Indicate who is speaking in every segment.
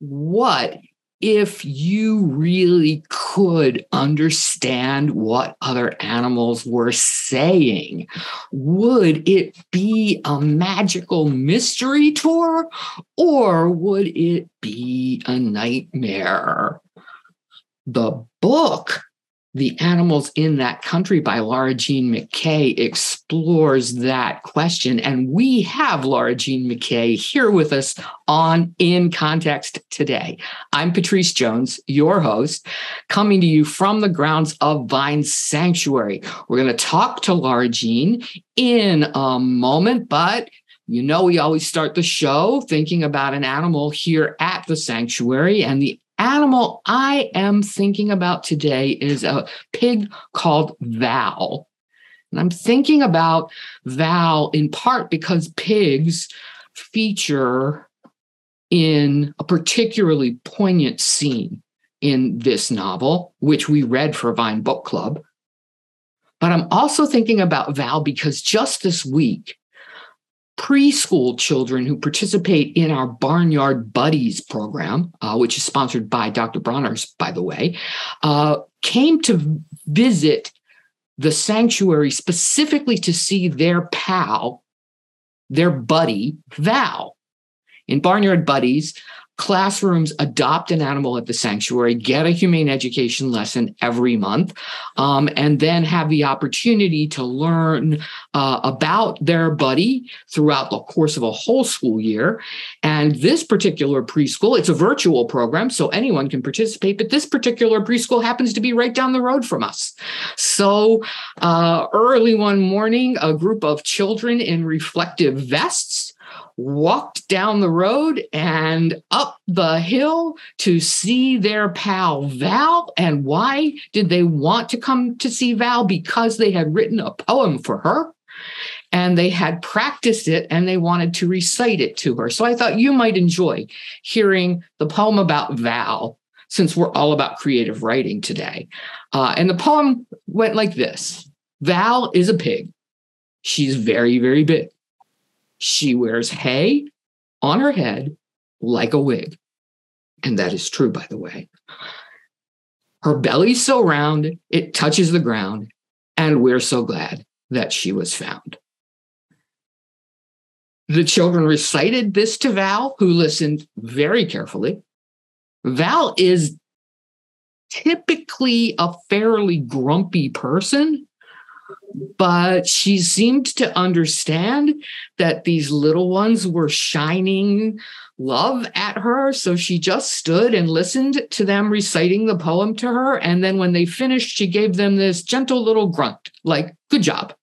Speaker 1: what if you really could understand what other animals were saying, would it be a magical mystery tour or would it be a nightmare? The book the Animals in That Country by Laura Jean McKay explores that question. And we have Laura Jean McKay here with us on In Context today. I'm Pattrice Jones, your host, coming to you from the grounds of Vine Sanctuary. We're going to talk to Laura Jean in a moment, but you know, we always start the show thinking about an animal here at the sanctuary, and the animal I am thinking about today is a pig called Val. And I'm thinking about Val in part because pigs feature in a particularly poignant scene in this novel, which we read for Vine Book Club. But I'm also thinking about Val because just this week, preschool children who participate in our Barnyard Buddies program, uh, which is sponsored by Dr. Bronner's, by the way, uh, came to visit the sanctuary specifically to see their pal, their buddy, Val. In Barnyard Buddies, classrooms adopt an animal at the sanctuary, get a humane education lesson every month, um, and then have the opportunity to learn uh, about their buddy throughout the course of a whole school year. And this particular preschool, it's a virtual program, so anyone can participate, but this particular preschool happens to be right down the road from us. So uh, early one morning, a group of children in reflective vests walked down the road and up the hill to see their pal Val. And why did they want to come to see Val? Because they had written a poem for her and they had practiced it and they wanted to recite it to her. So I thought you might enjoy hearing the poem about Val since we're all about creative writing today. Uh, and the poem went like this Val is a pig. She's very, very big. She wears hay on her head like a wig. And that is true, by the way. Her belly's so round, it touches the ground. And we're so glad that she was found. The children recited this to Val, who listened very carefully. Val is typically a fairly grumpy person but she seemed to understand that these little ones were shining love at her. So she just stood and listened to them reciting the poem to her. And then when they finished, she gave them this gentle little grunt, like, good job.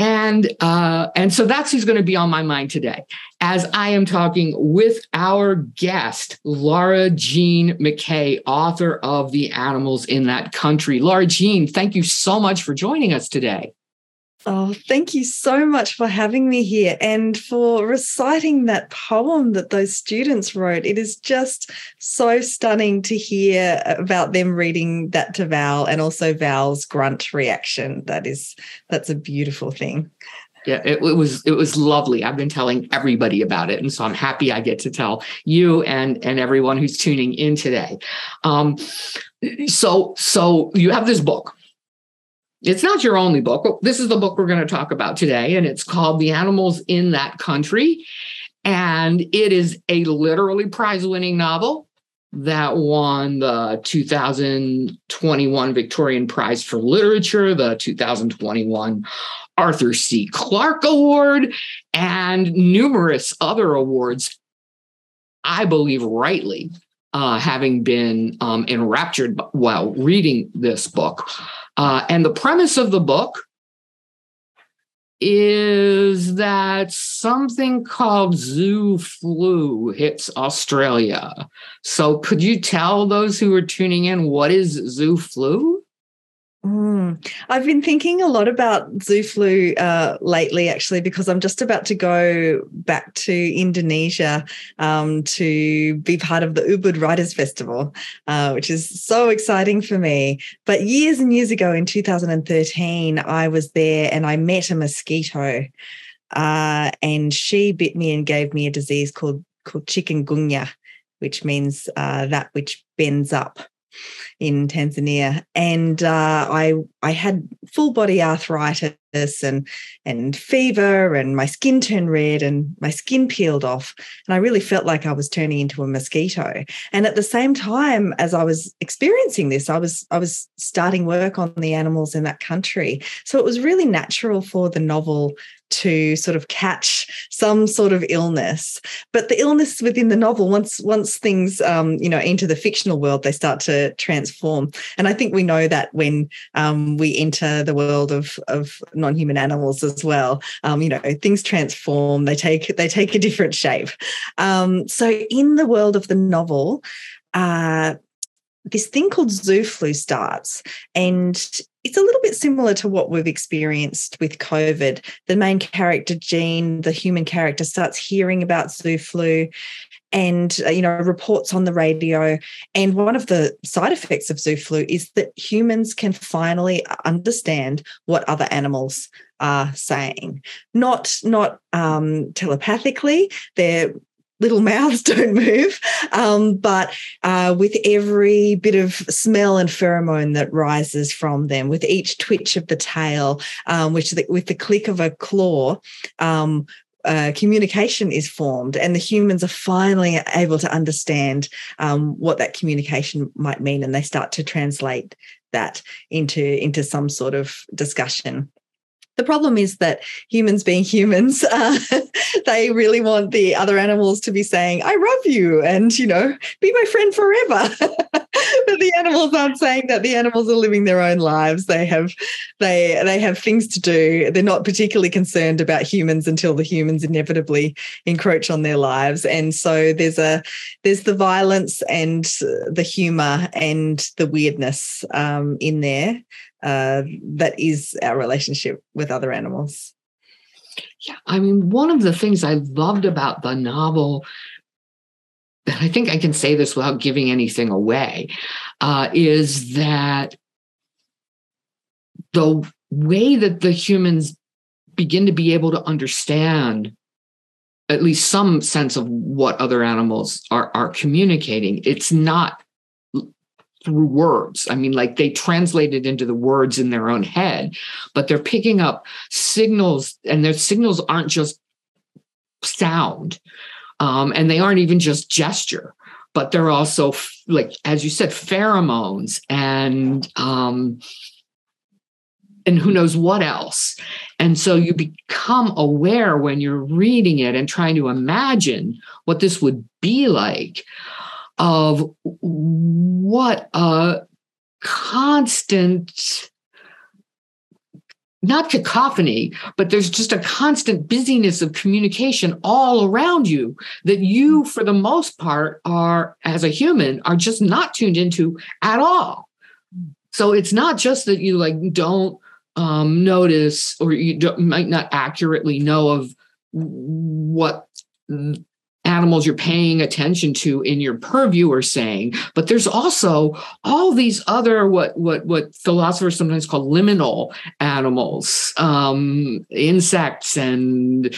Speaker 1: And uh, and so that's who's going to be on my mind today, as I am talking with our guest, Laura Jean McKay, author of The Animals in That Country. Laura Jean, thank you so much for joining us today.
Speaker 2: Oh, thank you so much for having me here and for reciting that poem that those students wrote. It is just so stunning to hear about them reading that to Val and also Val's grunt reaction. That is that's a beautiful thing.
Speaker 1: Yeah, it, it, was it was lovely. I've been telling everybody about it, and so I'm happy I get to tell you and and everyone who's tuning in today. Um, so so you have this book it's not your only book. This is the book we're going to talk about today, and it's called The Animals in That Country. And it is a literally prize winning novel that won the 2021 Victorian Prize for Literature, the 2021 Arthur C. Clarke Award, and numerous other awards, I believe rightly, uh, having been um, enraptured while reading this book. Uh, and the premise of the book is that something called zoo flu hits Australia. So, could you tell those who are tuning in what is zoo flu?
Speaker 2: Mm. I've been thinking a lot about Zooflu uh, lately, actually, because I'm just about to go back to Indonesia um, to be part of the Ubud Writers Festival, uh, which is so exciting for me. But years and years ago in 2013, I was there and I met a mosquito uh, and she bit me and gave me a disease called called chikungunya, which means uh, that which bends up in Tanzania, and uh, I I had full body arthritis and and fever, and my skin turned red, and my skin peeled off, and I really felt like I was turning into a mosquito. And at the same time as I was experiencing this, I was I was starting work on the animals in that country, so it was really natural for the novel to sort of catch some sort of illness. But the illness within the novel once once things um, you know enter the fictional world they start to transform. And i think we know that when um, we enter the world of of non-human animals as well. Um, you know things transform they take they take a different shape. Um, so in the world of the novel uh, this thing called zoo flu starts and it's a little bit similar to what we've experienced with COVID. The main character, Jean, the human character, starts hearing about zoo flu and uh, you know reports on the radio and one of the side effects of zoo flu is that humans can finally understand what other animals are saying not not um, telepathically they're little mouths don't move. Um, but uh, with every bit of smell and pheromone that rises from them, with each twitch of the tail, um, which the, with the click of a claw, um, uh, communication is formed, and the humans are finally able to understand um, what that communication might mean, and they start to translate that into into some sort of discussion. The problem is that humans, being humans, uh, they really want the other animals to be saying, I love you and, you know, be my friend forever. but the animals aren't saying that the animals are living their own lives. They have they they have things to do. They're not particularly concerned about humans until the humans inevitably encroach on their lives. And so there's a there's the violence and the humor and the weirdness um, in there uh, that is our relationship with other animals.
Speaker 1: Yeah, I mean, one of the things I loved about the novel, and I think I can say this without giving anything away, uh, is that the way that the humans begin to be able to understand at least some sense of what other animals are, are communicating, it's not through words. I mean, like they translate it into the words in their own head, but they're picking up signals, and their signals aren't just sound, um, and they aren't even just gesture, but they're also like, as you said, pheromones and um, and who knows what else. And so you become aware when you're reading it and trying to imagine what this would be like of what a constant not cacophony, but there's just a constant busyness of communication all around you that you, for the most part, are, as a human, are just not tuned into at all. So it's not just that you like don't um, notice or you might not accurately know of what animals you're paying attention to in your purview are saying but there's also all these other what what what philosophers sometimes call liminal animals um, insects and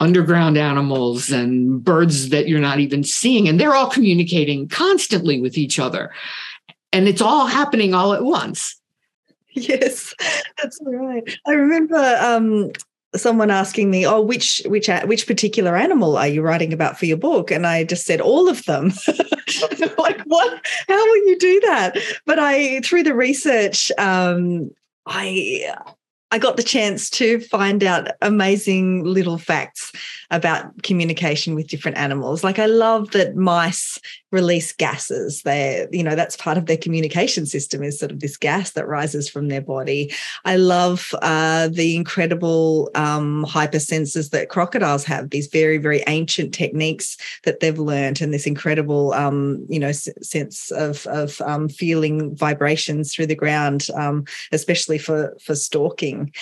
Speaker 1: underground animals and birds that you're not even seeing. And they're all communicating constantly with each other. And it's all happening all at once.
Speaker 2: Yes that's right. I remember um, someone asking me, "Oh, which which which particular animal are you writing about for your book?" And I just said all of them. like, what? How will you do that? But I, through the research, um, I I got the chance to find out amazing little facts about communication with different animals. Like I love that mice release gases. They, you know, that's part of their communication system is sort of this gas that rises from their body. I love uh, the incredible um, hypersensors that crocodiles have. These very, very ancient techniques that they've learned, and this incredible, um, you know, s- sense of of um, feeling vibrations through the ground, um, especially for for stalking.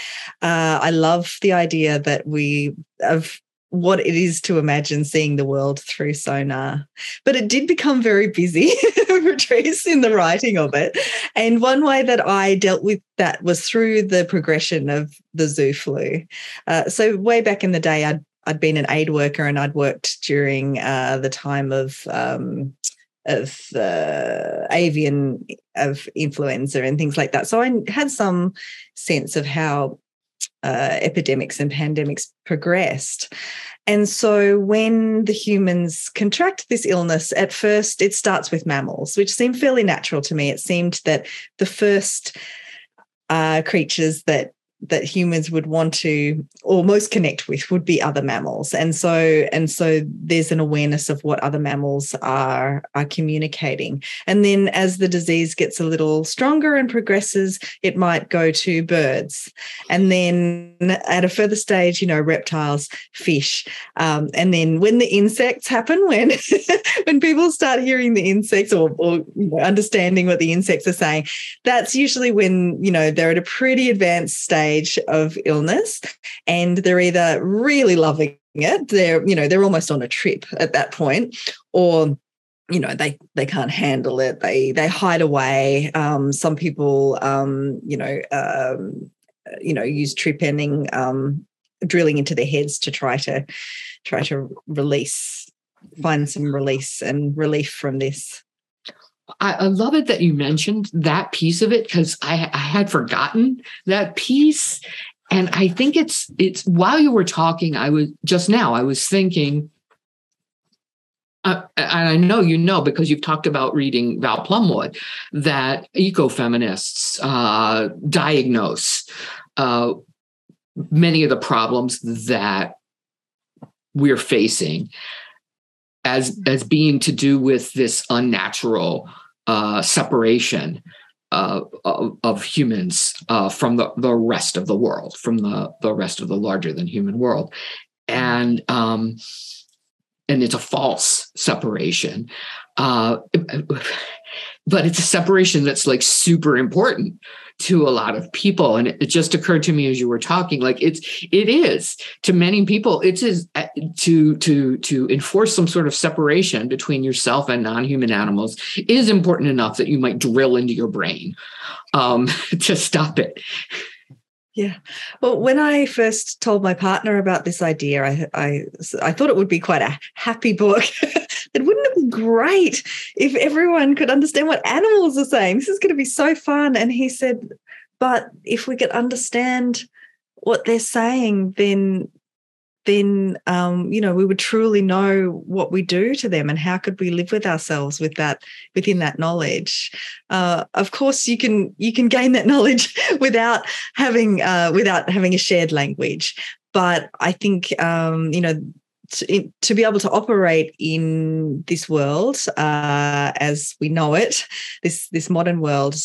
Speaker 2: Uh, I love the idea that we of what it is to imagine seeing the world through sonar. But it did become very busy, Pattrice, in the writing of it. And one way that I dealt with that was through the progression of the zoo flu. Uh, so, way back in the day, I'd, I'd been an aid worker and I'd worked during uh, the time of. Um, of uh, avian of influenza and things like that. So I had some sense of how uh, epidemics and pandemics progressed. And so when the humans contract this illness, at first it starts with mammals, which seemed fairly natural to me. It seemed that the first uh, creatures that that humans would want to or most connect with would be other mammals. And so and so there's an awareness of what other mammals are are communicating. And then as the disease gets a little stronger and progresses it might go to birds. And then at a further stage you know reptiles fish. Um, and then when the insects happen when when people start hearing the insects or, or you know, understanding what the insects are saying that's usually when you know they're at a pretty advanced stage stage of illness and they're either really loving it they're you know they're almost on a trip at that point or you know they they can't handle it they they hide away. Um, some people um, you know um, you know use trepanning um, drilling into their heads to try to try to release find some release and relief from this
Speaker 1: I, I love it that you mentioned that piece of it because I, I had forgotten that piece. And I think it's it's while you were talking, I was just now I was thinking, uh, and I know you know because you've talked about reading Val Plumwood that ecofeminists uh, diagnose uh, many of the problems that we're facing as as being to do with this unnatural uh, separation uh, of, of, humans uh, from the, the rest of the world, from the, the rest of the larger than human world. And um, and it's a false separation. Uh, but it's a separation that's like super important to a lot of people and it, just occurred to me as you were talking like it's it is to many people it is uh, to to to enforce some sort of separation between yourself and non-human animals is important enough that you might drill into your brain um, to stop it
Speaker 2: yeah. Well, when I first told my partner about this idea, I I, I thought it would be quite a happy book. it wouldn't be great if everyone could understand what animals are saying? This is going to be so fun. And he said, but if we could understand what they're saying, then then um, you know we would truly know what we do to them and how could we live with ourselves with that within that knowledge uh, of course you can you can gain that knowledge without having uh, without having a shared language but i think um, you know to, to, be able to operate in this world uh, as we know it, this this modern world,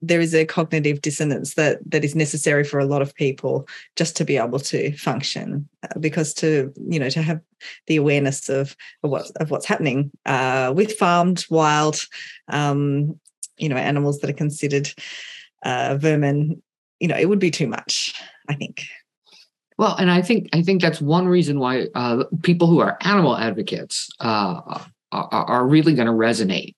Speaker 2: there is a cognitive dissonance that that is necessary for a lot of people just to be able to function uh, because to you know to have the awareness of, of what of what's happening uh, with farmed wild um, you know animals that are considered uh, vermin you know it would be too much i think
Speaker 1: well and i think i think that's one reason why uh, people who are animal advocates uh, are, are really going to resonate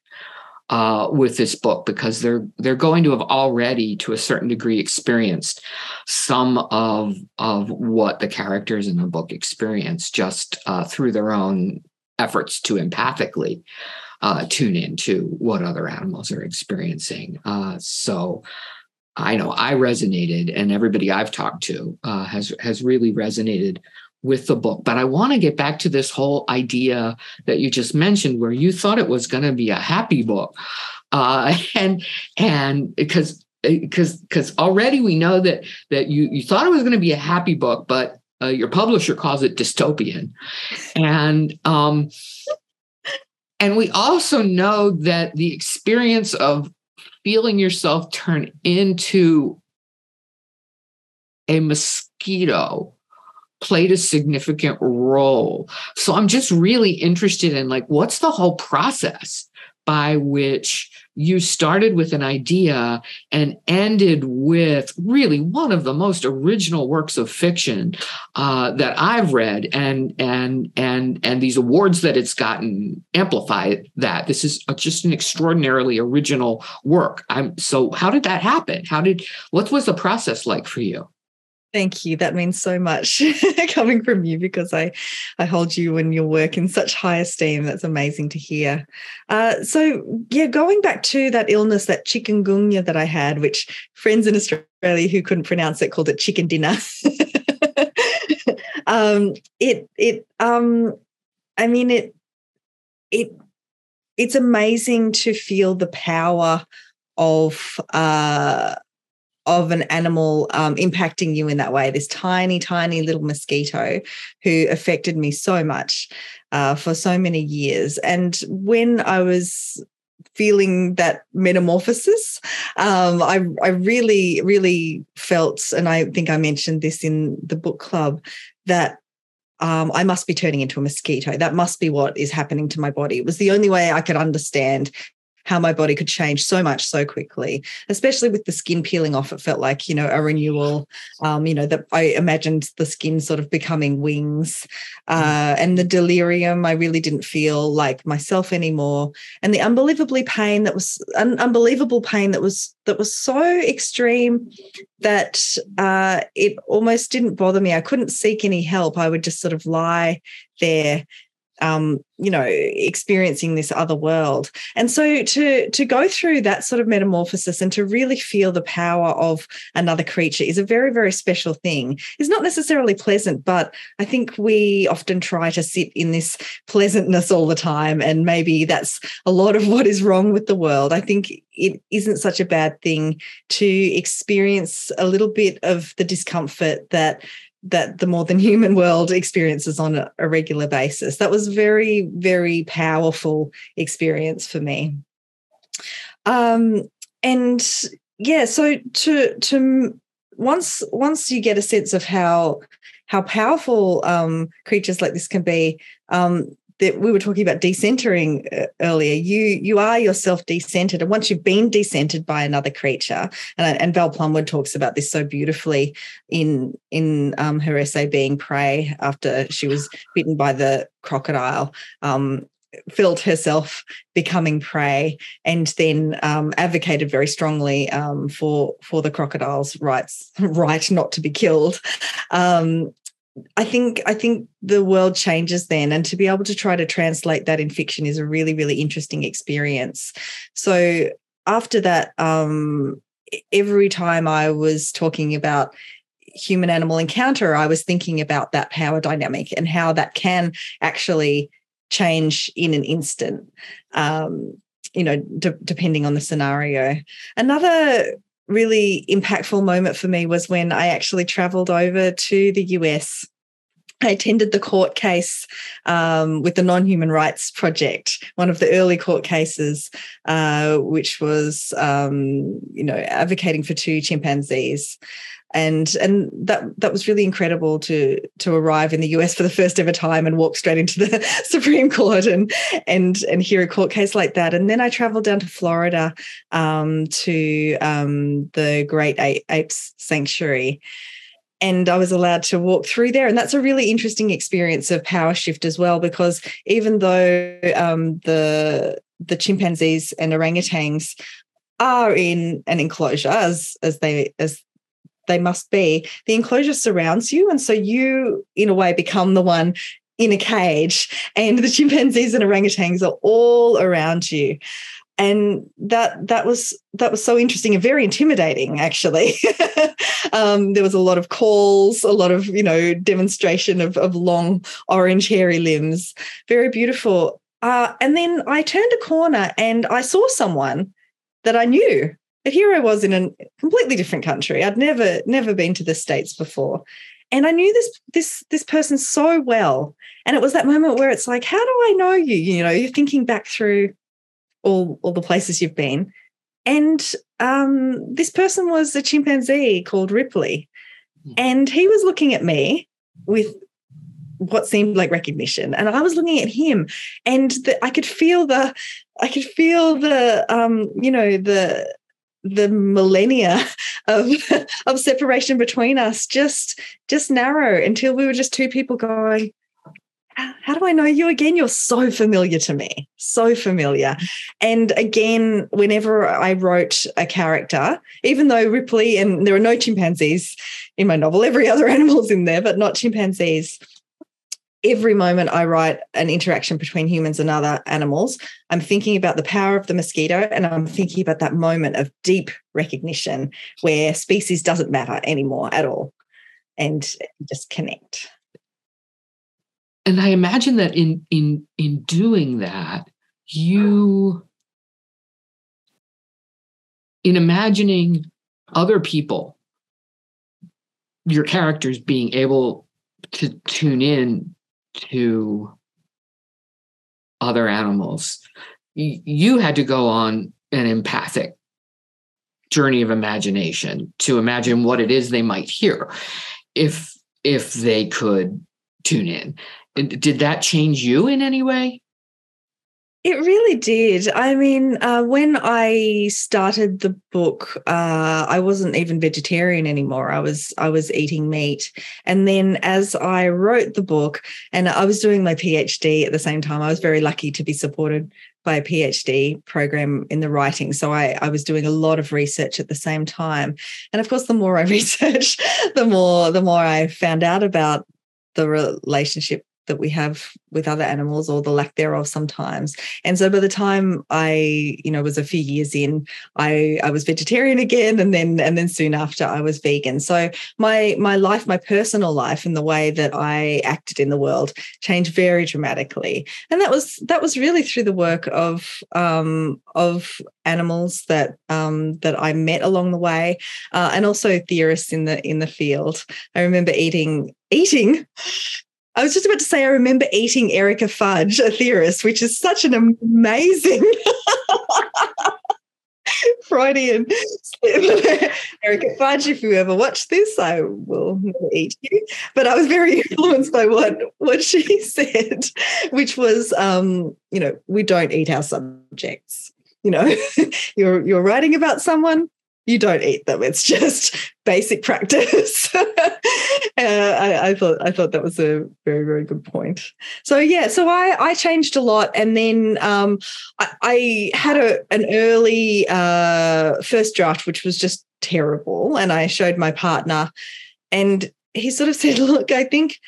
Speaker 1: uh, with this book because they're they're going to have already, to a certain degree, experienced some of of what the characters in the book experience just uh, through their own efforts to empathically uh, tune into what other animals are experiencing. Uh, so. I know I resonated, and everybody I've talked to uh, has has really resonated with the book. But I want to get back to this whole idea that you just mentioned, where you thought it was going to be a happy book, uh, and and because because because already we know that that you you thought it was going to be a happy book, but uh, your publisher calls it dystopian, and um, and we also know that the experience of feeling yourself turn into a mosquito played a significant role. So I'm just really interested in like what's the whole process by which you started with an idea and ended with really one of the most original works of fiction uh, that I've read, and and and and these awards that it's gotten amplify that. This is just an extraordinarily original work. I'm so. How did that happen? How did what was the process like for you?
Speaker 2: Thank you. That means so much coming from you because I, I hold you and your work in such high esteem. That's amazing to hear. Uh, so, yeah, going back to that illness, that chikungunya that I had, which friends in Australia who couldn't pronounce it called it chicken dinner. um, it, it, um, I mean, it, it, it's amazing to feel the power of uh, of an animal um, impacting you in that way. This tiny, tiny little mosquito who affected me so much uh, for so many years. And when I was feeling that metamorphosis, um, I, I really, really felt, and I think I mentioned this in the book club, that um, I must be turning into a mosquito. That must be what is happening to my body. It was the only way I could understand how my body could change so much so quickly, especially with the skin peeling off. It felt like, you know, a renewal. Um, you know, that I imagined the skin sort of becoming wings. Mm. Uh, and the delirium, I really didn't feel like myself anymore. And the unbelievably pain that was an unbelievable pain that was that was so extreme that uh, it almost didn't bother me. I couldn't seek any help. I would just sort of lie there um, you know, experiencing this other world. And so to to go through that sort of metamorphosis and to really feel the power of another creature is a very, very special thing. It's not necessarily pleasant, but I think we often try to sit in this pleasantness all the time. And maybe that's a lot of what is wrong with the world. I think it isn't such a bad thing to experience a little bit of the discomfort that that the more than human world experiences on a, a regular basis. That was very, very powerful experience for me. Um, and yeah, so to to once once you get a sense of how how powerful um, creatures like this can be, um, that we were talking about decentering uh, earlier. You you are yourself decentered, and once you've been decentered by another creature, and, and Val Plumwood talks about this so beautifully in in um, her essay "Being Prey" after she was bitten by the crocodile. Um, felt herself becoming prey and then um, advocated very strongly um, for for the crocodile's rights right not to be killed um, I think I think the world changes then, and to be able to try to translate that in fiction is a really really interesting experience. So after that, um, every time I was talking about human animal encounter, I was thinking about that power dynamic and how that can actually change in an instant. Um, you know, de- depending on the scenario. Another really impactful moment for me was when I actually traveled over to the US. I attended the court case um, with the Non Human Rights Project, one of the early court cases, uh, which was, um, you know, advocating for two chimpanzees and and that that was really incredible to to arrive in the US for the first ever time and walk straight into the Supreme Court and and and hear a court case like that. And then I traveled down to Florida um, to um, the Great Apes Sanctuary. And I was allowed to walk through there. And that's a really interesting experience of power shift as well, because even though um, the the chimpanzees and orangutans are in an enclosure as as they as they must be, the enclosure surrounds you. And so you, in a way, become the one in a cage, and the chimpanzees and orangutans are all around you. And that that was that was so interesting and very intimidating, actually. um, there was a lot of calls, a lot of you know demonstration of, of long orange hairy limbs, very beautiful. Uh, and then I turned a corner and I saw someone that I knew but here I was in a completely different country. I'd never, never been to the States before. And I knew this this this person so well. And it was that moment where it's like, how do I know you? You know, you're thinking back through all, all the places you've been. And um, this person was a chimpanzee called Ripley. Hmm. And he was looking at me with what seemed like recognition and i was looking at him and the, i could feel the i could feel the um you know the the millennia of of separation between us just just narrow until we were just two people going how do I know you again? You're so familiar to me, so familiar. And again, whenever I wrote a character, even though Ripley and there are no chimpanzees in my novel, every other animal's in there, but not chimpanzees. Every moment I write an interaction between humans and other animals, I'm thinking about the power of the mosquito and I'm thinking about that moment of deep recognition where species doesn't matter anymore at all and just connect.
Speaker 1: And I imagine that in in in doing that, you in imagining other people, your characters being able to tune in to other animals, you had to go on an empathic journey of imagination to imagine what it is they might hear if if they could tune in did that change you in any way?
Speaker 2: It really did. I mean, uh, when I started the book, uh, I wasn't even vegetarian anymore. I was I was eating meat, and then as I wrote the book, and I was doing my PhD at the same time, I was very lucky to be supported by a PhD program in the writing. So I, I was doing a lot of research at the same time, and of course, the more I researched, the more the more I found out about the relationship that we have with other animals or the lack thereof sometimes. And so by the time I, you know, was a few years in, I I was vegetarian again and then and then soon after I was vegan. So my my life, my personal life and the way that I acted in the world changed very dramatically. And that was that was really through the work of um of animals that um that I met along the way uh, and also theorists in the in the field. I remember eating eating I was just about to say, I remember eating Erica Fudge, a theorist, which is such an amazing Freudian. Erica Fudge, if you ever watch this, I will eat you. But I was very influenced by what, what she said, which was, um, you know, we don't eat our subjects. You know, you're you're writing about someone, you don't eat them. It's just basic practice. uh, I, I, thought I thought that was a very very good point. So yeah, so I I changed a lot, and then um, I, I, had a an early uh, first draft, which was just terrible, and I showed my partner, and he sort of said, "Look, I think."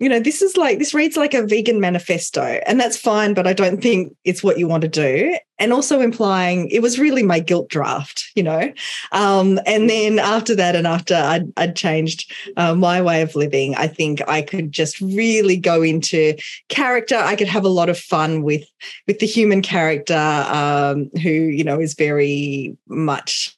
Speaker 2: You know, this is like, this reads like a vegan manifesto, and that's fine, but I don't think it's what you want to do. And also implying it was really my guilt draft, you know. Um, and then after that, and after I'd, I'd changed uh, my way of living, I think I could just really go into character. I could have a lot of fun with with the human character, um, who you know is very much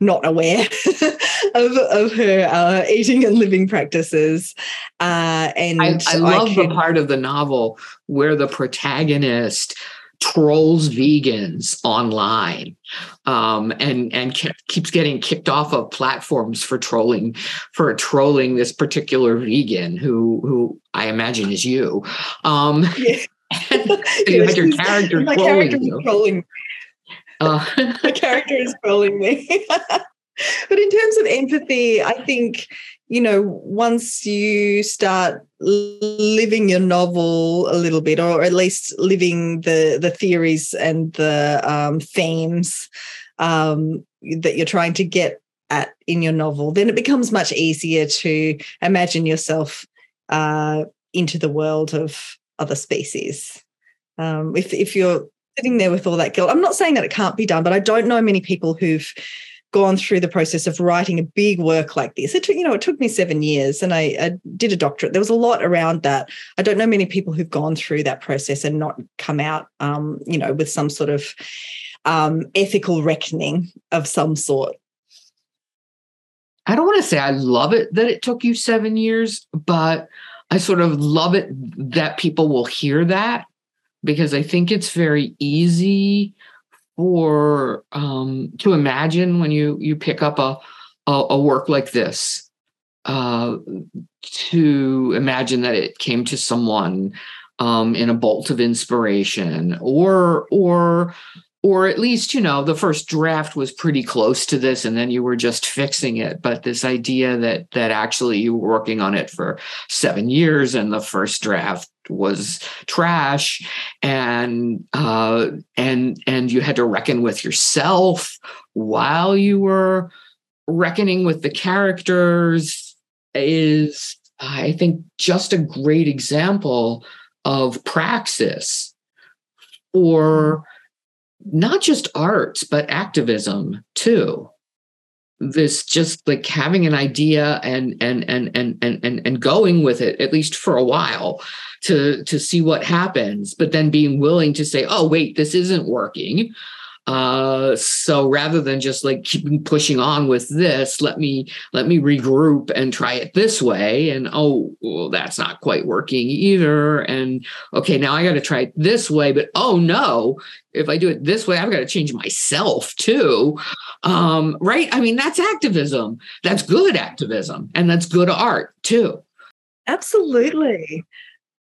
Speaker 2: not aware of, of her uh, eating and living practices. Uh, and
Speaker 1: I, I love I can... the part of the novel where the protagonist trolls vegans online um, and and keeps getting kicked off of platforms for trolling for trolling this particular vegan who who I imagine is you. Um, yeah. you had your character trolling, character you. trolling
Speaker 2: uh. the character is trolling me. but in terms of empathy, I think you know once you start living your novel a little bit, or at least living the the theories and the um, themes um, that you're trying to get at in your novel, then it becomes much easier to imagine yourself uh, into the world of other species. Um, if if you're sitting there with all that guilt. I'm not saying that it can't be done, but I don't know many people who've gone through the process of writing a big work like this. It took, you know, it took me seven years and I, I, did a doctorate. There was a lot around that. I don't know many people who've gone through that process and not come out, um, you know, with some sort of um, ethical reckoning of some sort.
Speaker 1: I don't want to say I love it that it took you seven years, but I sort of love it that people will hear that because I think it's very easy for um, to imagine when you you pick up a, a, a work like this uh, to imagine that it came to someone um, in a bolt of inspiration, or or or at least you know the first draft was pretty close to this and then you were just fixing it. But this idea that that actually you were working on it for 7 years and the first draft was trash and uh and and you had to reckon with yourself while you were reckoning with the characters is i think just a great example of praxis or not just arts, but activism too. This just like having an idea and and and and and and, and going with it at least for a while to to see what happens, but then being willing to say, oh wait, this isn't working. Uh, so rather than just like keeping pushing on with this, let me let me regroup and try it this way. And oh, well, that's not quite working either. And okay, now I got to try it this way. But oh no, if I do it this way, I've got to change myself too. Um, right? I mean, that's activism. That's good activism, and that's good art too.
Speaker 2: Absolutely.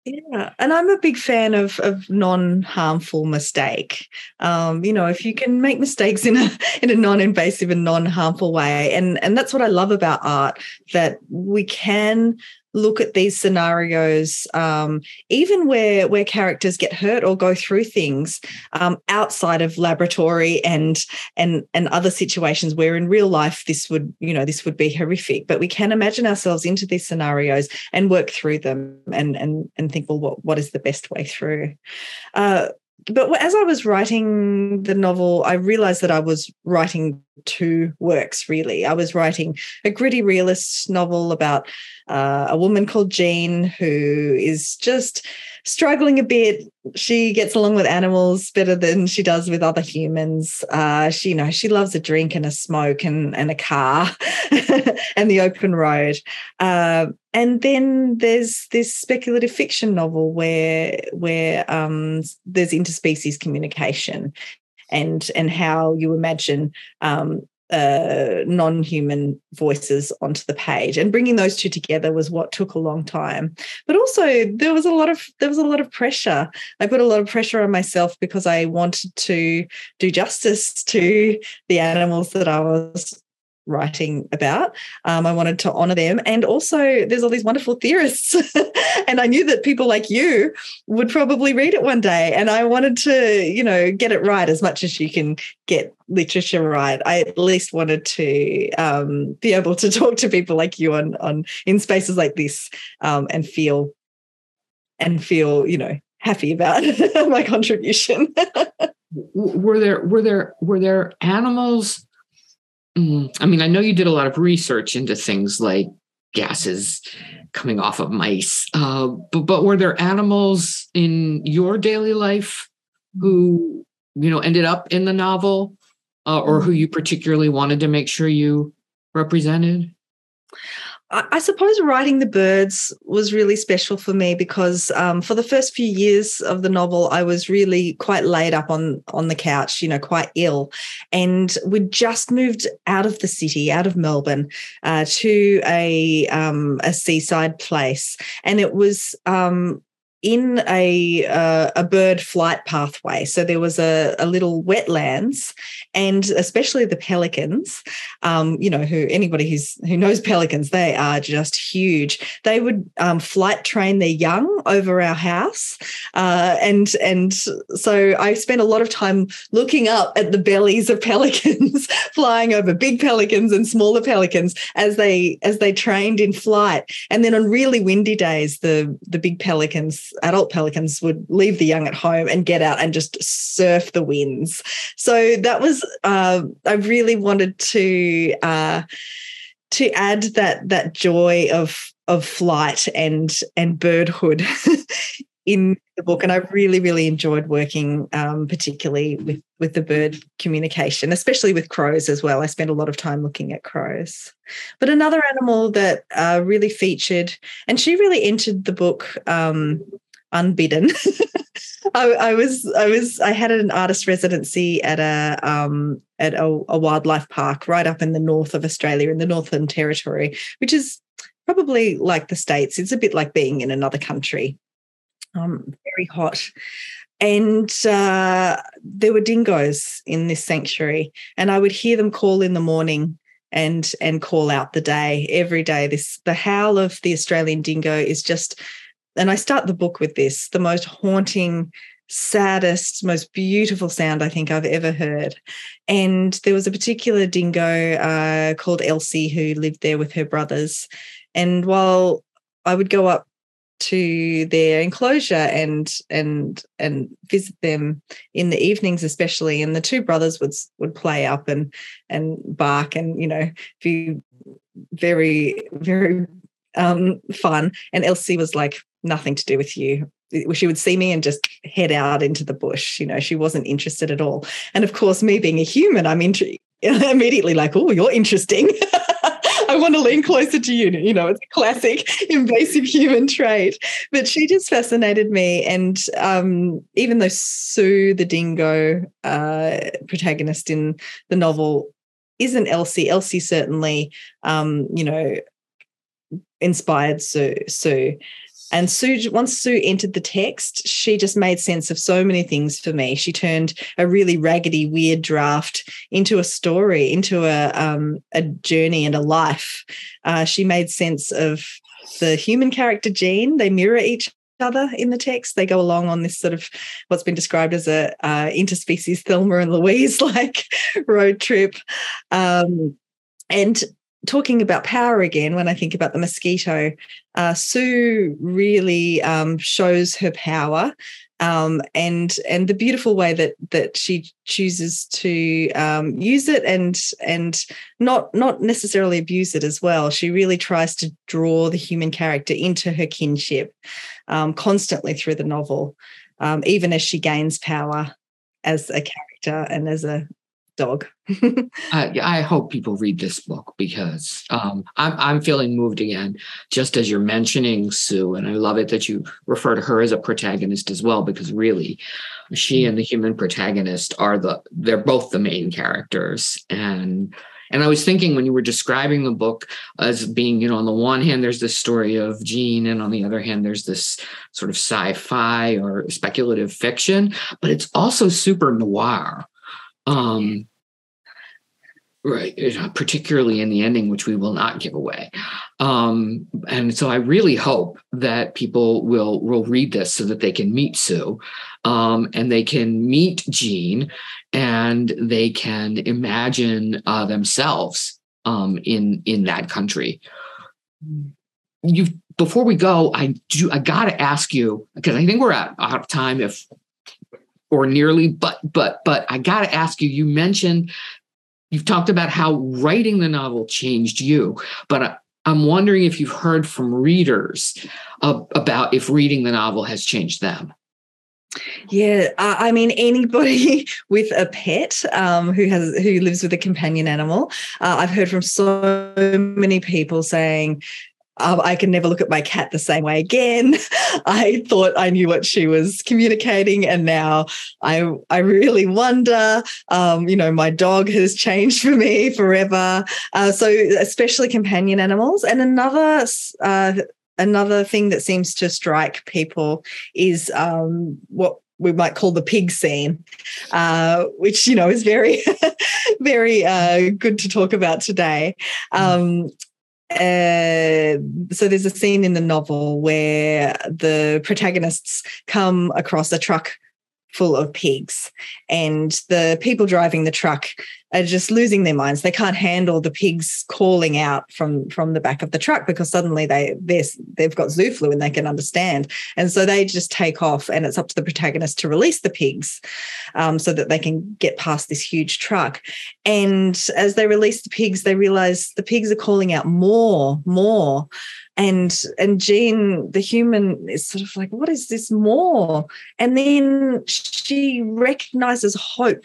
Speaker 2: Yeah, and I'm a big fan of of non-harmful mistake. Um, you know, if you can make mistakes in a in a non-invasive and non-harmful way, and and that's what I love about art that we can look at these scenarios, um, even where where characters get hurt or go through things um, outside of laboratory and and and other situations where in real life this would you know this would be horrific, but we can imagine ourselves into these scenarios and work through them and and and think, well, what what is the best way through? Uh, but as I was writing the novel, I realized that I was writing two works really. I was writing a gritty realist novel about uh, a woman called Jean who is just struggling a bit. She gets along with animals better than she does with other humans. Uh, she, you know, she loves a drink and a smoke and, and a car and the open road. Uh, and then there's this speculative fiction novel where where um, there's interspecies communication and and how you imagine um, uh, non-human voices onto the page. And bringing those two together was what took a long time. But also there was a lot of there was a lot of pressure. I put a lot of pressure on myself because i wanted to do justice to the animals that i was writing about. Um, I wanted to honor them. And also, there's all these wonderful theorists. and I knew that people like you would probably read it one day. And I wanted to, you know, get it right as much as you can get literature right. I at least wanted to um, be able to talk to people like you on, on in spaces like this um, and feel and feel, you know, happy about my contribution.
Speaker 1: were there were there were there animals Mm, I mean, I know you did a lot of research into things like gases coming off of mice, uh, but, but were there animals in your daily life who, you know, ended up in the novel uh, or who you particularly wanted to make sure you represented?
Speaker 2: I suppose writing the birds was really special for me because um, for the first few years of the novel, I was really quite laid up on on the couch, you know, quite ill, and we'd just moved out of the city, out of Melbourne, uh, to a um, a seaside place, and it was um, in a uh, a bird flight pathway. So there was a, a little wetlands, and especially the pelicans. Um, you know, who anybody who's who knows pelicans, they are just huge. They would um, flight train their young over our house, uh, and and so I spent a lot of time looking up at the bellies of pelicans flying over big pelicans and smaller pelicans as they as they trained in flight. And then on really windy days, the the big pelicans adult pelicans would leave the young at home and get out and just surf the winds. So that was uh, I really wanted to uh, to add that that joy of of flight and and birdhood in the book, and I really, really enjoyed working, um, particularly with with the bird communication, especially with crows as well. I spent a lot of time looking at crows. But another animal that uh, really featured, and she really entered the book um, unbidden. I, I, was I was I had an artist residency at a um, at a, a, wildlife park right up in the north of Australia in the Northern Territory, which is probably like the States. It's a bit like being in another country. Um, very hot. And uh, there were dingoes in this sanctuary, and I would hear them call in the morning and and call out the day every day. This the howl of the Australian dingo is just, and I start the book with this the most haunting saddest, most beautiful sound I think I've ever heard. And there was a particular dingo uh, called Elsie who lived there with her brothers. And while I would go up to their enclosure and and and visit them in the evenings especially and the two brothers would would play up and and bark and you know be very very um fun and Elsie was like nothing to do with you she would see me and just head out into the bush. You know, she wasn't interested at all. And of course, me being a human, I'm immediately like, oh, you're interesting. I want to lean closer to you. You know, it's a classic invasive human trait. But she just fascinated me. And um, even though Sue, the dingo uh, protagonist in the novel, isn't Elsie, Elsie certainly, um, you know, inspired Sue. Sue. And Sue, once Sue entered the text, she just made sense of so many things for me. She turned a really raggedy, weird draft into a story, into a um, a journey and a life. Uh, she made sense of the human character Jean. They mirror each other in the text. They go along on this sort of what's been described as a uh, interspecies Thelma and Louise like road trip. Um, and talking about power again, when I think about the mosquito, uh, Sue really um, shows her power. Um, and and the beautiful way that that she chooses to um, use it and and not not necessarily abuse it as well. She really tries to draw the human character into her kinship um, constantly through the novel, um, even as she gains power as a character and as a dog.
Speaker 1: I, I, hope people read this book because um, I'm, I'm feeling moved again, just as you're mentioning Sue. And I love it that you refer to her as a protagonist as well, because really, she and the human protagonist are the, they're both the main characters. And and I was thinking when you were describing the book as being, you know, on the one hand, there's this story of Jean, and on the other hand, there's this sort of sci fi or speculative fiction, but it's also super noir. Um, right particularly in the ending which we will not give away. Um, and so i really hope that people will will read this so that they can meet sue um, and they can meet jean and they can imagine uh, themselves um, in in that country. You before we go i do i gotta ask you because i think we're out, out of time if or nearly but but but i got to ask you you mentioned you've talked about how writing the novel changed you but I, i'm wondering if you've heard from readers uh, about if reading the novel has changed them
Speaker 2: yeah, I mean anybody with a pet um, who has who lives with a companion animal. Uh, I've heard from so many people saying, um, I can never look at my cat the same way again. I thought I knew what she was communicating, and now I I really wonder. Um, you know, my dog has changed for me forever. Uh, so, especially companion animals, and another. Uh, another thing that seems to strike people is um, what we might call the pig scene, uh, which you know is very, very uh, good to talk about today. Mm. Um, uh, so there's a scene in the novel where the protagonists come across a truck full of pigs and the people driving the truck are just losing their minds. They can't handle the pigs calling out from from the back of the truck because suddenly they they've got zoo flu and they can understand. And so they just take off and it's up to the protagonist to release the pigs um, so that they can get past this huge truck. And as they release the pigs they realize the pigs are calling out more more. And and Jean, the human, is sort of like, what is this more? And then she recognizes hope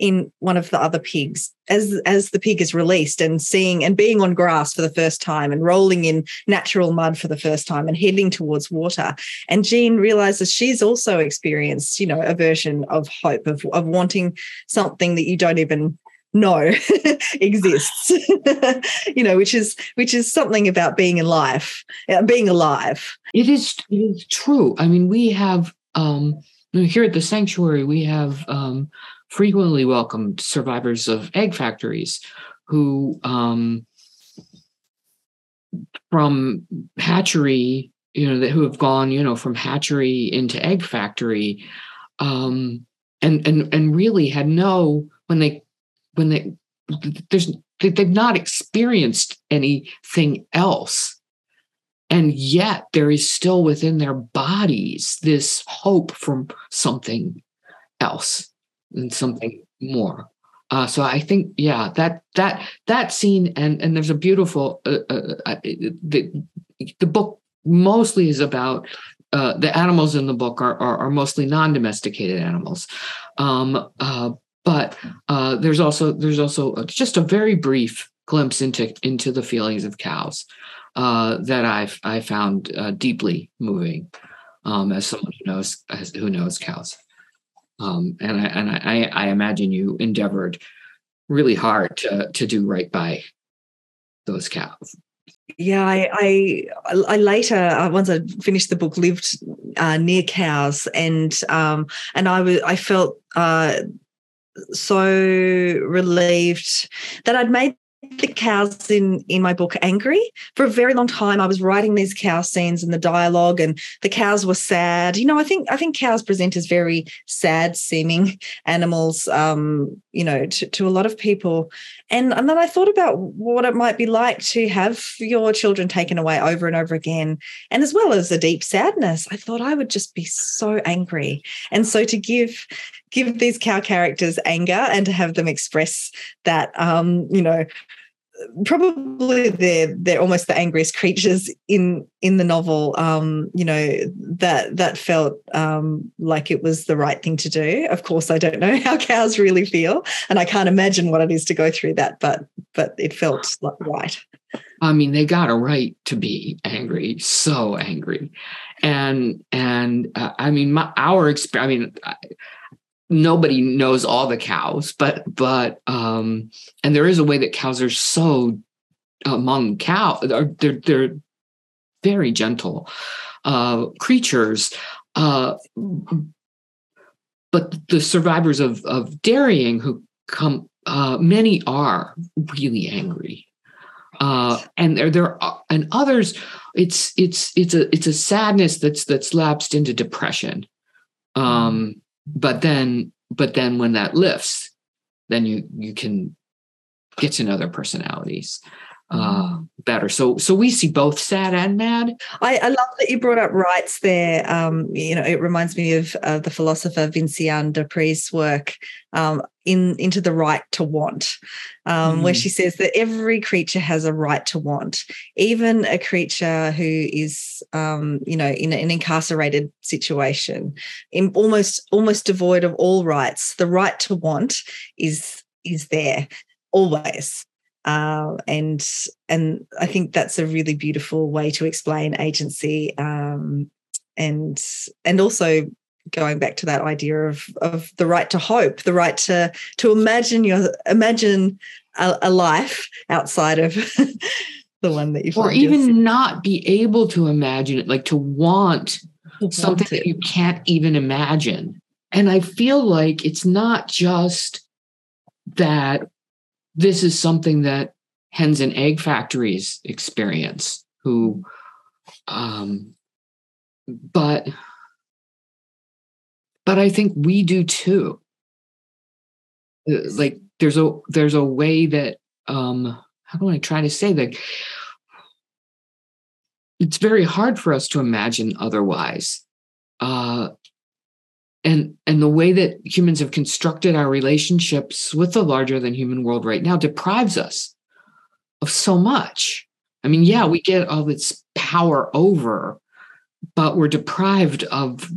Speaker 2: in one of the other pigs as as the pig is released and seeing and being on grass for the first time and rolling in natural mud for the first time and heading towards water. And jean realizes she's also experienced you know a version of hope of, of wanting something that you don't even no exists you know which is which is something about being in life uh, being alive.
Speaker 1: It is it is true. I mean we have um here at the sanctuary we have um frequently welcomed survivors of egg factories who um from hatchery you know that who have gone you know from hatchery into egg factory um and and and really had no when they when they there's they've not experienced anything else. And yet there is still within their bodies this hope from something else something more uh, so I think, yeah, that that that scene, and and there's a beautiful uh, uh, uh the the book mostly is about uh, the animals in the book are are, are mostly non-domesticated animals, um, uh, but there's also there's also just a very brief glimpse into into the feelings of cows that I've I found deeply moving um, as someone who knows as, who knows cows. Um, and I and I, I imagine you endeavored really hard to to do right by those cows.
Speaker 2: Yeah, I, I, I later uh, once I finished the book lived uh, near cows, and um, and I was I felt uh, so relieved that I'd made the cows in in my book angry. For a very long time i was writing these cow scenes and the dialogue and the cows were sad. You know i think i think cows present as very sad seeming animals um you know to, to a lot of people. And and then i thought about what it might be like to have your children taken away over and over again and as well as a deep sadness. I thought i would just be so angry. And so to give give these cow characters anger and to have them express that um you know probably they're they're almost the angriest creatures in in the novel. Um you know that that felt um like it was the right thing to do. Of course i don't know how cows really feel and i can't imagine what it is to go through that but but it felt like right.
Speaker 1: I mean they got a right to be angry so angry. And and uh, i mean my our experience i mean I, nobody knows all the cows, but but um, and there is a way that cows are so among cow they're they're very gentle uh, creatures. Uh, but the survivors of of dairying who come, uh, many are really angry. Uh, and there, there and others, it's it's it's a it's a sadness that's that's lapsed into depression. Um, but then but then when that lifts then you you can get to know their personalities uh, mm. better. So so we see both sad and mad.
Speaker 2: I, I love that you brought up rights there. Um, you know, it reminds me of uh, the philosopher Vinciane de Despret's work um, in into the right to want, um, mm. where she says that every creature has a right to want, even a creature who is, um, you know, in an incarcerated situation, in almost almost devoid of all rights. The right to want is is there always uh, and and I think that's a really beautiful way to explain agency um, and and also going back to that idea of of the right to hope, the right to to imagine your imagine a, a life outside of the one that you
Speaker 1: or even yourself. not be able to imagine it, like to want to something want that you can't even imagine. And I feel like it's not just that this is something that hens and egg factories experience who um but but i think we do too. Uh, like there's a there's a way that um how do i try to say that it's very hard for us to imagine otherwise. Uh and and the way that humans have constructed our relationships with the larger than human world right now deprives us of so much. I mean yeah we get all this power over but we're deprived of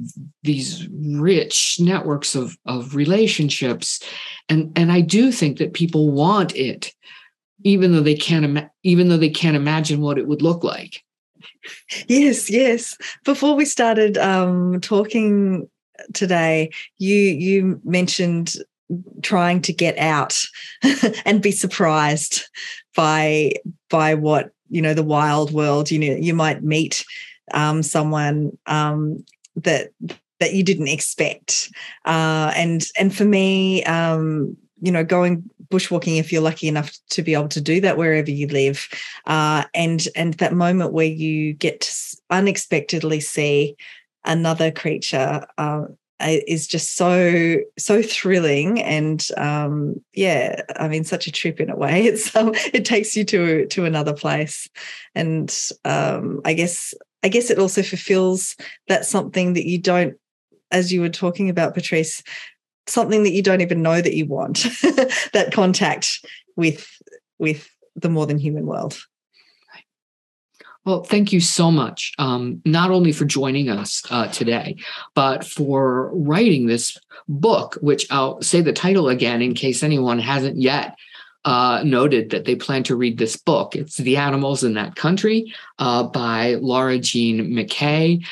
Speaker 1: these rich networks of of relationships. And and i do think that people want it even though they can't ima- even though they can't imagine what it would look like.
Speaker 2: Yes yes. Before we started um, talking today, you you mentioned trying to get out and be surprised by by what you know the wild world you know you might meet um, someone um, that that you didn't expect. Uh, and and for me um, you know going bushwalking if you're lucky enough to be able to do that wherever you live uh, and and that moment where you get to unexpectedly see another creature uh, is just so so thrilling and um, yeah i mean such a trip in a way. It's um, it takes you to to another place. And um, i guess i guess it also fulfills that something that you don't as you were talking about Pattrice something that you don't even know that you want that contact with with the more than human world
Speaker 1: well, thank you so much, um, not only for joining us uh, today, but for writing this book, which I'll say the title again in case anyone hasn't yet uh, noted that they plan to read this book. It's The Animals in That Country uh, by Laura Jean McKay,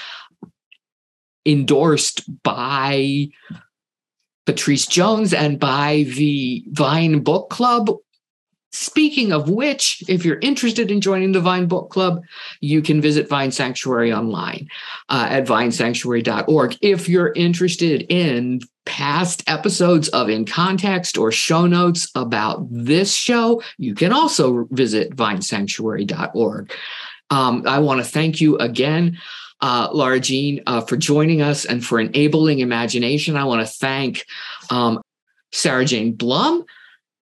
Speaker 1: endorsed by Pattrice Jones and by the Vine Book Club, Speaking of which, if you're interested in joining the Vine Book Club, you can visit Vine Sanctuary online uh, at vinesanctuary.org. If you're interested in past episodes of In Context or show notes about this show, you can also visit vinesanctuary.org. Um, I want to thank you again. Uh, Laura Jean, uh, for joining us and for enabling imagination. I want to thank um, Sarah Jane Blum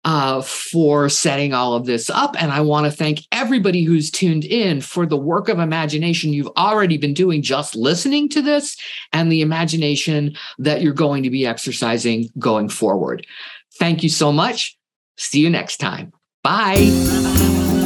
Speaker 1: uh, for setting all of this up. And I want to thank everybody who's tuned in for the work of imagination you've already been doing just listening to this and the imagination that you're going to be exercising going forward. Thank you so much. See you next time. Bye.